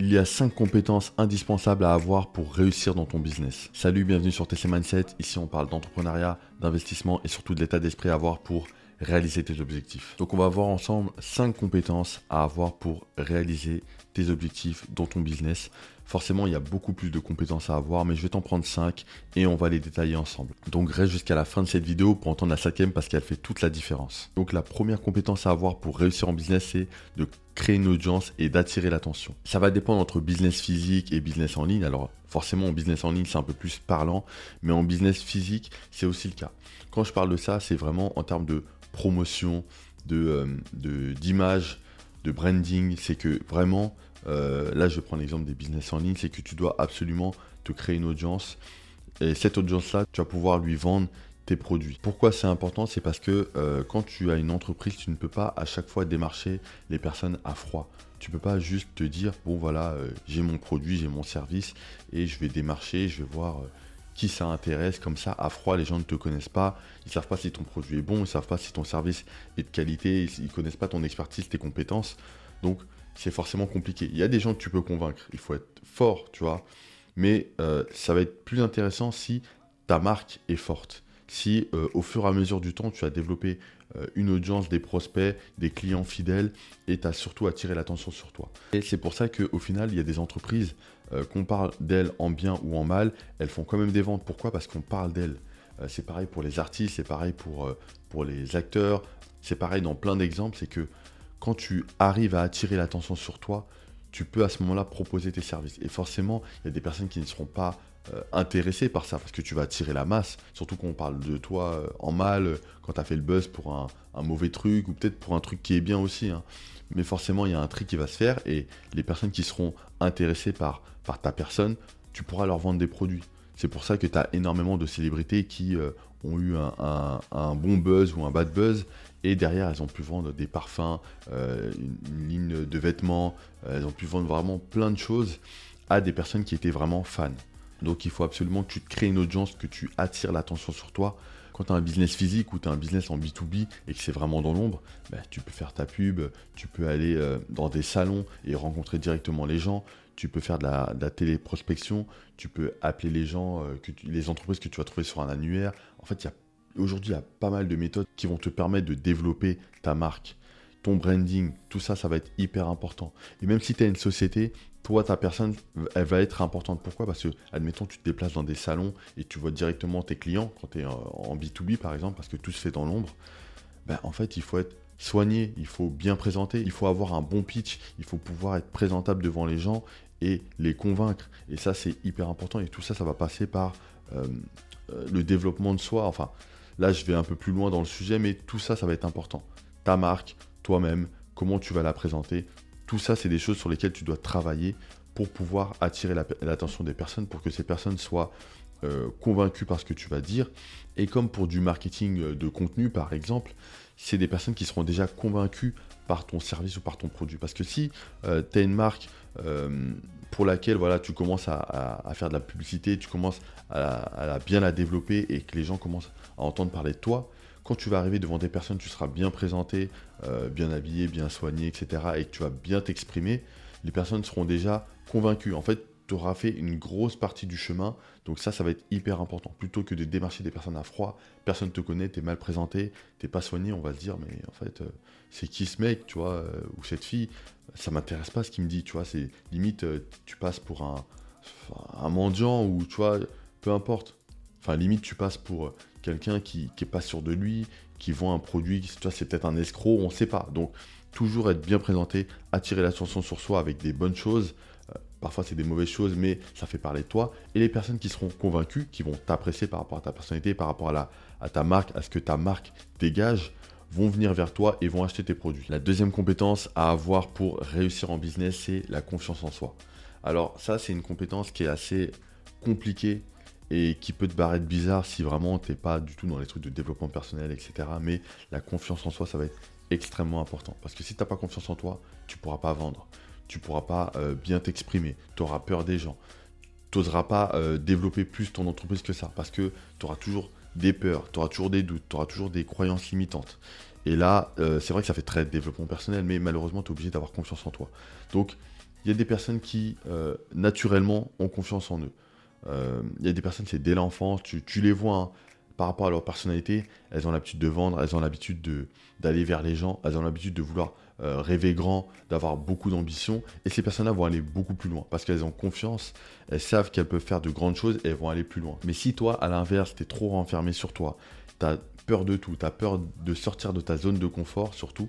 Il y a 5 compétences indispensables à avoir pour réussir dans ton business. Salut, bienvenue sur TC Mindset. Ici, on parle d'entrepreneuriat, d'investissement et surtout de l'état d'esprit à avoir pour réaliser tes objectifs. Donc, on va voir ensemble 5 compétences à avoir pour réaliser tes objectifs dans ton business. Forcément, il y a beaucoup plus de compétences à avoir, mais je vais t'en prendre 5 et on va les détailler ensemble. Donc reste jusqu'à la fin de cette vidéo pour entendre la cinquième parce qu'elle fait toute la différence. Donc la première compétence à avoir pour réussir en business, c'est de créer une audience et d'attirer l'attention. Ça va dépendre entre business physique et business en ligne. Alors forcément en business en ligne c'est un peu plus parlant, mais en business physique c'est aussi le cas. Quand je parle de ça, c'est vraiment en termes de promotion, de euh, d'image, de, branding. C'est que vraiment euh, là, je prendre l'exemple des business en ligne, c'est que tu dois absolument te créer une audience. Et cette audience-là, tu vas pouvoir lui vendre tes produits. Pourquoi c'est important? C'est parce que euh, quand tu as une entreprise, tu ne peux pas à chaque fois démarcher les personnes à froid. Tu peux pas juste te dire, bon voilà, euh, j'ai mon produit, j'ai mon service, et je vais démarcher, je vais voir qui ça intéresse. Comme ça, à froid, les gens ne te connaissent pas, ils ne savent pas si ton produit est bon, ils ne savent pas si ton service est de qualité, ils ne connaissent pas ton expertise, tes compétences. Donc, c'est forcément compliqué. Il y a des gens que tu peux convaincre, il faut être fort, tu vois. Mais euh, ça va être plus intéressant si ta marque est forte. Si euh, au fur et à mesure du temps, tu as développé euh, une audience, des prospects, des clients fidèles et tu as surtout attiré l'attention sur toi. Et c'est pour ça qu'au final, il y a des entreprises, qu'on parle d'elles en bien ou en mal, elles font quand même des ventes. Pourquoi? Parce qu'on parle d'elles. c'est pareil pour les artistes, c'est pareil pour, pour les acteurs, c'est pareil dans plein d'exemples, c'est que quand tu arrives à attirer l'attention sur toi, tu peux à ce moment-là proposer tes services. Et forcément, il y a des personnes qui ne seront pas euh, intéressées par ça, parce que tu vas attirer la masse, surtout quand on parle de toi euh, en mal, quand tu as fait le buzz pour un, mauvais truc, ou peut-être pour un truc qui est bien aussi. Hein. Mais forcément, il y a un truc qui va se faire, et les personnes qui seront intéressées par ta personne, tu pourras leur vendre des produits. C'est pour ça que tu as énormément de célébrités qui euh, ont eu un, bon buzz ou un bad buzz et derrière, elles ont pu vendre des parfums, euh, une, ligne de vêtements, euh, elles ont pu vendre vraiment plein de choses à des personnes qui étaient vraiment fans. Donc il faut absolument que tu te crées une audience, que tu attires l'attention sur toi. Quand tu as un business physique ou tu as un business en B2B et que c'est vraiment dans l'ombre, bah, tu peux faire ta pub, tu peux aller dans des salons et rencontrer directement les gens, tu peux faire de la, téléprospection, tu peux appeler les gens, que les entreprises que tu vas trouver sur un annuaire. En fait, Aujourd'hui, il y a pas mal de méthodes qui vont te permettre de développer ta marque, ton branding, tout ça, ça va être hyper important. Et même si tu as une société, toi, ta personne, elle va être importante. Pourquoi? Parce que, admettons, tu te déplaces dans des salons et tu vois directement tes clients quand tu es en B2B, par exemple, parce que tout se fait dans l'ombre. Ben, en fait, il faut être soigné, il faut bien présenter, il faut avoir un bon pitch, il faut pouvoir être présentable devant les gens et les convaincre. Et ça, c'est hyper important. Et tout ça, ça va passer par euh, euh, le développement de soi. Enfin, Là, je vais un peu plus loin dans le sujet, mais tout ça, ça va être important. Ta marque, toi-même, comment tu vas la présenter, tout ça, c'est des choses sur lesquelles tu dois travailler pour pouvoir attirer l'attention des personnes, pour que ces personnes soient euh, convaincues par ce que tu vas dire. Et comme pour du marketing de contenu, par exemple, c'est des personnes qui seront déjà convaincues par ton service ou par ton produit. Parce que si euh, tu as une marque pour laquelle tu commences à, faire de la publicité, tu commences à, bien la développer et que les gens commencent à entendre parler de toi, quand tu vas arriver devant des personnes, tu seras bien présenté, euh, bien habillé, bien soigné, etc. et que tu vas bien t'exprimer, les personnes seront déjà convaincues. En fait, tu auras fait une grosse partie du chemin. Donc ça, ça va être hyper important. Plutôt que de démarcher des personnes à froid, personne ne te connaît, tu es mal présenté, t'es pas soigné, on va se dire, mais en fait, euh, c'est qui ce mec, tu vois, euh, ou cette fille? Ça m'intéresse pas ce qu'il me dit, tu vois, c'est limite, euh, tu passes pour un, mendiant ou, tu vois, peu importe. Enfin, limite, tu passes pour quelqu'un qui, qui est pas sûr de lui, qui vend un produit, tu vois, c'est peut-être un escroc, on sait pas. Donc, toujours être bien présenté, attirer l'attention sur soi avec des bonnes choses, Parfois, c'est des mauvaises choses, mais ça fait parler de toi. Et les personnes qui seront convaincues, qui vont t'apprécier par rapport à ta personnalité, par rapport à, ta marque, à ce que ta marque dégage, vont venir vers toi et vont acheter tes produits. La deuxième compétence à avoir pour réussir en business, c'est la confiance en soi. Alors ça, c'est une compétence qui est assez compliquée et qui peut te paraître bizarre si vraiment tu n'es pas du tout dans les trucs de développement personnel, etc. Mais la confiance en soi, ça va être extrêmement important. Parce que si tu n'as pas confiance en toi, tu ne pourras pas vendre tu pourras pas euh, bien t'exprimer, tu auras peur des gens, tu n'oseras pas euh, développer plus ton entreprise que ça, parce que tu auras toujours des peurs, tu auras toujours des doutes, tu auras toujours des croyances limitantes. Et là, euh, c'est vrai que ça fait très développement personnel, mais malheureusement, tu es obligé d'avoir confiance en toi. Donc, Il y a des personnes qui, naturellement, ont confiance en eux. Il y a des personnes, c'est dès l'enfance, tu, les vois hein, par rapport à leur personnalité, elles ont l'habitude de vendre, elles ont l'habitude d'aller vers les gens, elles ont l'habitude de vouloir euh, rêver grand, d'avoir beaucoup d'ambition. Et ces personnes-là vont aller beaucoup plus loin parce qu'elles ont confiance, elles savent qu'elles peuvent faire de grandes choses et elles vont aller plus loin. Mais si toi, à l'inverse, tu es trop renfermé sur toi, tu as peur de tout, tu peur de sortir de ta zone de confort surtout,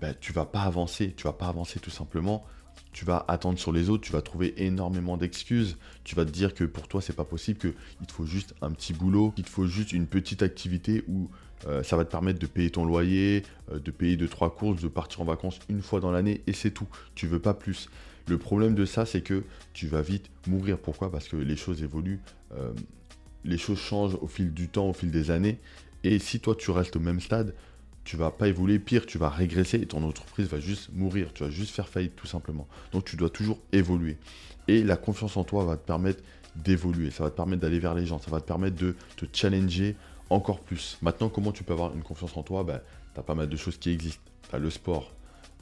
ben, tu vas pas avancer, tu vas pas avancer tout simplement tu vas attendre sur les autres, tu vas trouver énormément d'excuses, tu vas te dire que pour toi c'est pas possible, qu'il te faut juste un petit boulot, qu'il te faut juste une petite activité où euh, ça va te permettre de payer ton loyer, euh, de payer deux trois courses, de partir en vacances une fois dans l'année et c'est tout. Tu veux pas plus. Le problème de ça c'est que tu vas vite mourir. Pourquoi? Parce que les choses évoluent, euh, les choses changent au fil du temps, au fil des années. Et si toi tu restes au même stade, tu vas pas évoluer, pire, tu vas régresser et ton entreprise va juste mourir, tu vas juste faire faillite tout simplement. Donc tu dois toujours évoluer. Et la confiance en toi va te permettre d'évoluer, ça va te permettre d'aller vers les gens, ça va te permettre de te challenger encore plus. Maintenant, comment tu peux avoir une confiance en toi? Ben, Tu as pas mal de choses qui existent. Tu as le sport.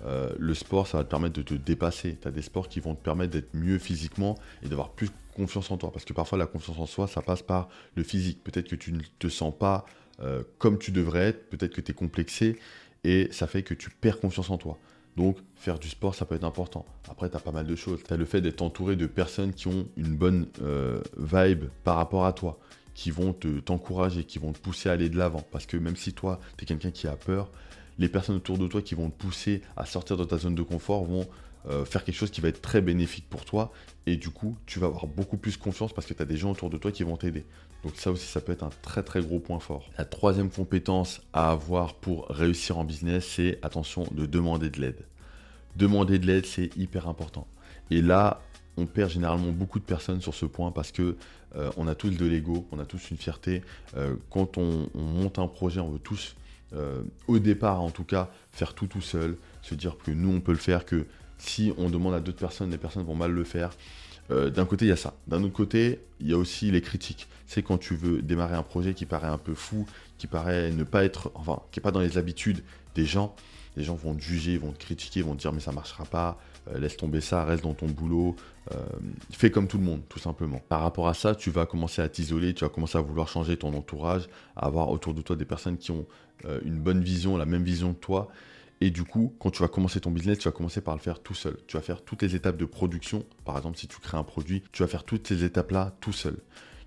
Euh, le sport, ça va te permettre de te dépasser. Tu as des sports qui vont te permettre d'être mieux physiquement et d'avoir plus confiance en toi. Parce que parfois, la confiance en soi, ça passe par le physique. Peut-être que tu ne te sens pas euh, comme tu devrais être, peut-être que tu es complexé, et ça fait que tu perds confiance en toi. Donc, faire du sport, ça peut être important. Après, tu as pas mal de choses. Tu as le fait d'être entouré de personnes qui ont une bonne euh, vibe par rapport à toi, qui vont t'encourager, qui vont te pousser à aller de l'avant. Parce que même si toi, tu es quelqu'un qui a peur, les personnes autour de toi qui vont te pousser à sortir de ta zone de confort vont euh, faire quelque chose qui va être très bénéfique pour toi. Et du coup, tu vas avoir beaucoup plus confiance parce que tu as des gens autour de toi qui vont t'aider. Donc ça aussi, ça peut être un très très gros point fort. La troisième compétence à avoir pour réussir en business, c'est attention de demander de l'aide. Demander de l'aide, c'est hyper important. Et là, on perd généralement beaucoup de personnes sur ce point parce que euh, on a tous de l'ego, on a tous une fierté. Euh, quand on, monte un projet, on veut tous, au départ en tout cas, faire tout tout seul, se dire que nous on peut le faire, que si on demande à d'autres personnes, les personnes vont mal le faire. Euh, d'un côté, il y a ça. D'un autre côté, il y a aussi les critiques. C'est quand tu veux démarrer un projet qui paraît un peu fou, qui paraît ne pas être, enfin, qui n'est pas dans les habitudes des gens. Les gens vont te juger, vont te critiquer, vont te dire mais ça marchera pas, euh, laisse tomber ça, reste dans ton boulot, euh, fais comme tout le monde, tout simplement. Par rapport à ça, tu vas commencer à t'isoler, tu vas commencer à vouloir changer ton entourage, à avoir autour de toi des personnes qui ont une bonne vision, la même vision que toi, et du coup, quand tu vas commencer ton business, tu vas commencer par le faire tout seul. Tu vas faire toutes les étapes de production. Par exemple, si tu crées un produit, tu vas faire toutes ces étapes-là tout seul.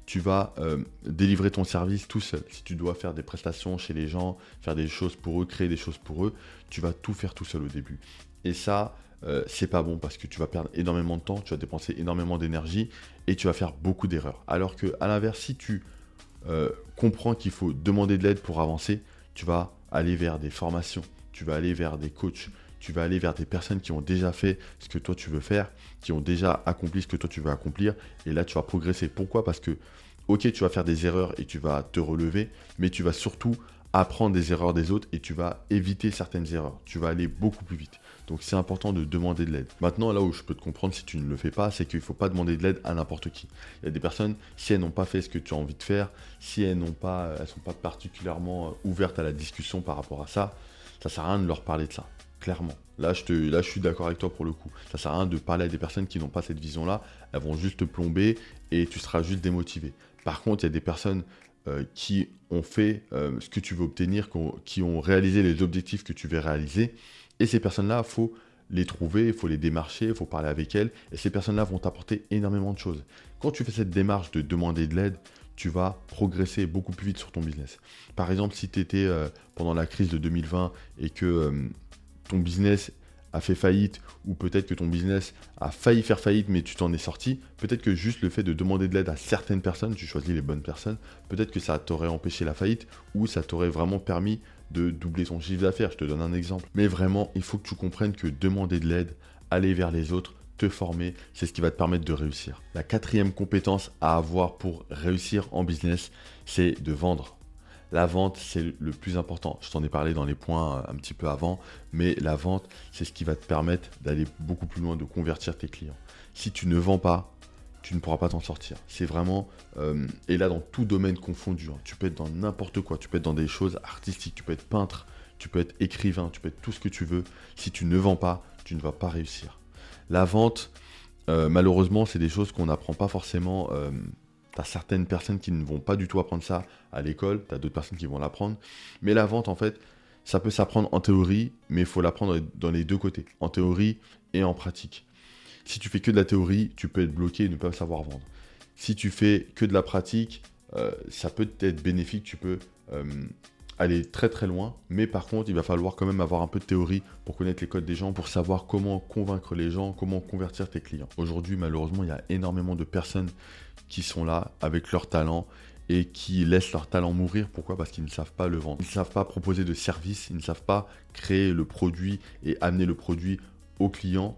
Tu vas euh, délivrer ton service tout seul. Si tu dois faire des prestations chez les gens, faire des choses pour eux, créer des choses pour eux, tu vas tout faire tout seul au début. Et ça, euh, c'est pas bon parce que tu vas perdre énormément de temps, tu vas dépenser énormément d'énergie et tu vas faire beaucoup d'erreurs. Alors que, à l'inverse, si tu euh, comprends qu'il faut demander de l'aide pour avancer, tu vas aller vers des formations, tu vas aller vers des coachs, tu vas aller vers des personnes qui ont déjà fait ce que toi tu veux faire, qui ont déjà accompli ce que toi tu veux accomplir, et là tu vas progresser. Pourquoi? Parce que, ok, tu vas faire des erreurs et tu vas te relever, mais tu vas surtout apprendre des erreurs des autres et tu vas éviter certaines erreurs. Tu vas aller beaucoup plus vite. Donc c'est important de demander de l'aide. Maintenant, là où je peux te comprendre si tu ne le fais pas, c'est qu'il ne faut pas demander de l'aide à n'importe qui. Il y a des personnes, si elles n'ont pas fait ce que tu as envie de faire, si elles n'ont pas, elles sont pas particulièrement euh, ouvertes à la discussion par rapport à ça, ça sert à rien de leur parler de ça, clairement. Là, je, te, suis d'accord avec toi pour le coup. Ça sert à rien de parler à des personnes qui n'ont pas cette vision-là. Elles vont juste te plomber et tu seras juste démotivé. Par contre, il y a des personnes euh, qui ont fait euh, ce que tu veux obtenir, qui ont, réalisé les objectifs que tu veux réaliser. Et ces personnes-là, il faut les trouver, il faut les démarcher, il faut parler avec elles. Et ces personnes-là vont t'apporter énormément de choses. Quand tu fais cette démarche de demander de l'aide, tu vas progresser beaucoup plus vite sur ton business. Par exemple, si tu étais euh, pendant la crise de 2020 et que business a fait faillite ou peut-être que ton business a failli faire faillite mais tu t'en es sorti, peut-être que juste le fait de demander de l'aide à certaines personnes, tu choisis les bonnes personnes, peut-être que ça t'aurait empêché la faillite ou ça t'aurait vraiment permis de doubler ton chiffre d'affaires. Je te donne un exemple. Mais vraiment, il faut que tu comprennes que demander de l'aide, aller vers les autres, former, c'est ce qui va te permettre de réussir. La quatrième compétence à avoir pour réussir en business, c'est de vendre. La vente, c'est le plus important. Je t'en ai parlé dans les points euh, un petit peu avant, mais la vente, c'est ce qui va te permettre d'aller beaucoup plus loin, de convertir tes clients. Si tu ne vends pas, tu ne pourras pas t'en sortir. C'est vraiment, euh, et là dans tout domaine confondu, hein. tu peux être dans n'importe quoi, tu peux être dans des choses artistiques, tu peux être peintre, tu peux être écrivain, tu peux être tout ce que tu veux. Si tu ne vends pas, tu ne vas pas réussir. La vente, euh, malheureusement, c'est des choses qu'on n'apprend pas forcément. Tu as certaines personnes qui ne vont pas du tout apprendre ça à l'école, tu as d'autres personnes qui vont l'apprendre. Mais la vente, en fait, ça peut s'apprendre en théorie, mais il faut l'apprendre dans les deux côtés, en théorie et en pratique. Si tu fais que de la théorie, tu peux être bloqué et ne pas savoir vendre. Si tu fais que de la pratique, euh, ça peut être bénéfique, tu peux euh, aller très très loin, mais par contre, il va falloir quand même avoir un peu de théorie pour connaître les codes des gens, pour savoir comment convaincre les gens, comment convertir tes clients. Aujourd'hui, malheureusement, il y a énormément de personnes qui sont là avec leur talent et qui laissent leur talent mourir. Pourquoi? Parce qu'ils ne savent pas le vendre. Ils ne savent pas proposer de service, ils ne savent pas créer le produit et amener le produit au client.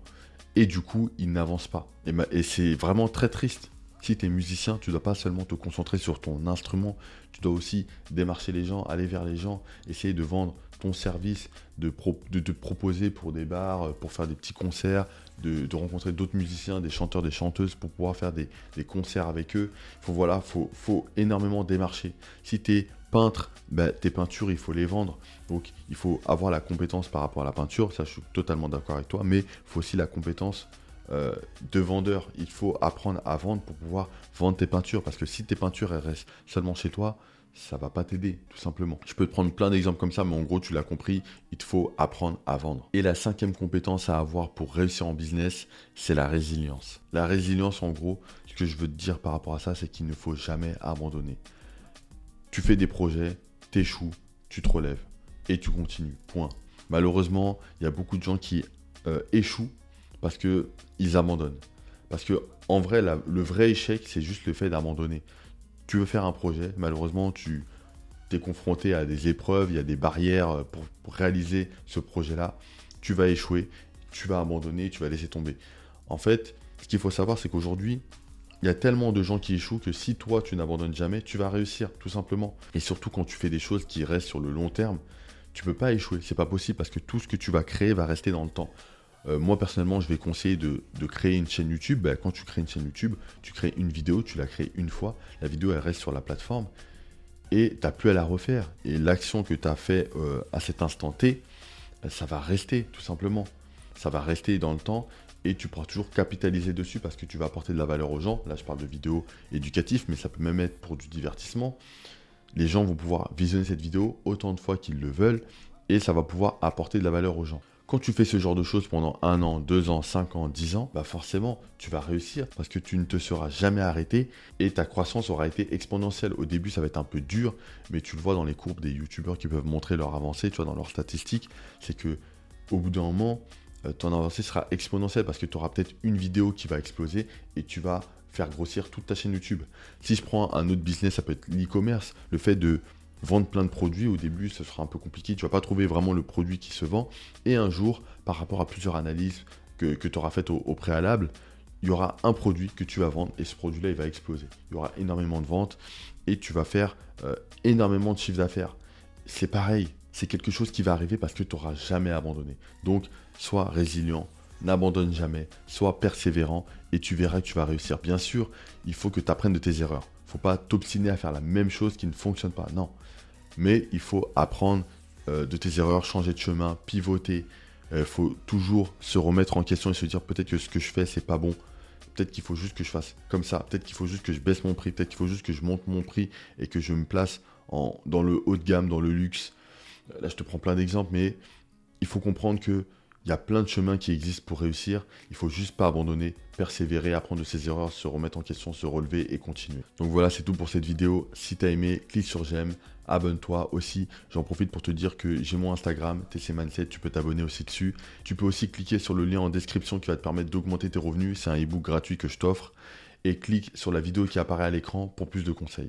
Et du coup, ils n'avancent pas. Et, c'est vraiment très triste. Si tu es musicien, tu ne dois pas seulement te concentrer sur ton instrument, tu dois aussi démarcher les gens, aller vers les gens, essayer de vendre ton service, de, te proposer pour des bars, pour faire des petits concerts, de, rencontrer d'autres musiciens, des chanteurs, des chanteuses pour pouvoir faire des, concerts avec eux. Il faut, voilà, faut, faut énormément démarcher. Si tu es peintre, bah, tes peintures, il faut les vendre. Donc, il faut avoir la compétence par rapport à la peinture. Ça, je suis totalement d'accord avec toi. Mais il faut aussi la compétence euh, de vendeur. Il faut apprendre à vendre pour pouvoir vendre tes peintures. Parce que si tes peintures restent seulement chez toi, ça va pas t'aider, tout simplement. Je peux te prendre plein d'exemples comme ça, mais en gros, tu l'as compris, il te faut apprendre à vendre. Et la cinquième compétence à avoir pour réussir en business, c'est la résilience. La résilience, en gros, ce que je veux te dire par rapport à ça, c'est qu'il ne faut jamais abandonner. Tu fais des projets, t'échoues, tu te relèves et tu continues. Point. Malheureusement, il y a beaucoup de gens qui euh, échouent parce qu'ils abandonnent. Parce que vrai, le vrai échec, c'est juste le fait d'abandonner. Tu veux faire un projet, malheureusement, tu es confronté à des épreuves, il y a des barrières pour, pour réaliser ce projet-là. Tu vas échouer, tu vas abandonner, tu vas laisser tomber. En fait, ce qu'il faut savoir, c'est qu'aujourd'hui, il y a tellement de gens qui échouent que si toi tu n'abandonnes jamais, tu vas réussir, tout simplement. Et surtout quand tu fais des choses qui restent sur le long terme, tu peux pas échouer. C'est pas possible parce que tout ce que tu vas créer va rester dans le temps. Euh, moi personnellement, je vais conseiller de, créer une chaîne YouTube. Ben, quand tu crées une chaîne YouTube, tu crées une vidéo, tu la crées une fois, la vidéo elle reste sur la plateforme et tu n'as plus à la refaire. Et l'action que tu as fait euh, à cet instant T, ben, ça va rester tout simplement. Ça va rester dans le temps et tu pourras toujours capitaliser dessus parce que tu vas apporter de la valeur aux gens. Là, je parle de vidéos éducatives, mais ça peut même être pour du divertissement. Les gens vont pouvoir visionner cette vidéo autant de fois qu'ils le veulent et ça va pouvoir apporter de la valeur aux gens. Quand tu fais ce genre de choses pendant un an, deux ans, cinq ans, dix ans, bah forcément, tu vas réussir parce que tu ne te seras jamais arrêté et ta croissance aura été exponentielle. Au début, ça va être un peu dur, mais tu le vois dans les courbes des youtubeurs qui peuvent montrer leur avancée, tu vois, dans leurs statistiques, c'est que au bout d'un moment, euh, ton avancée sera exponentielle parce que tu auras peut-être une vidéo qui va exploser et tu vas faire grossir toute ta chaîne YouTube. Si je prends un autre business, ça peut être l'e-commerce, le fait de vendre plein de produits. Au début, ce sera un peu compliqué. Tu vas pas trouver vraiment le produit qui se vend. Et un jour, par rapport à plusieurs analyses que, tu auras faites au, préalable, il y aura un produit que tu vas vendre et ce produit-là, il va exploser. Il y aura énormément de ventes et tu vas faire euh, énormément de chiffre d'affaires. C'est pareil, c'est quelque chose qui va arriver parce que tu n'auras jamais abandonné. Donc, sois résilient, n'abandonne jamais, sois persévérant et tu verras que tu vas réussir. Bien sûr, il faut que tu apprennes de tes erreurs. Il ne faut pas t'obstiner à faire la même chose qui ne fonctionne pas. Non, mais il faut apprendre euh, de tes erreurs, changer de chemin, pivoter. Il euh, faut toujours se remettre en question et se dire peut-être que ce que je fais, c'est pas bon. Peut-être qu'il faut juste que je fasse comme ça. Peut-être qu'il faut juste que je baisse mon prix. Peut-être qu'il faut juste que je monte mon prix et que je me place en, dans le haut de gamme, dans le luxe. Euh, là, je te prends plein d'exemples, mais il faut comprendre que il y a plein de chemins qui existent pour réussir. Il faut juste pas abandonner, persévérer, apprendre de ses erreurs, se remettre en question, se relever et continuer. Donc voilà, c'est tout pour cette vidéo. Si tu as aimé, clique sur j'aime, abonne-toi aussi. J'en profite pour te dire que j'ai mon Instagram, TC tu peux t'abonner aussi dessus. Tu peux aussi cliquer sur le lien en description qui va te permettre d'augmenter tes revenus. C'est un ebook gratuit que je t'offre. Et clique sur la vidéo qui apparaît à l'écran pour plus de conseils.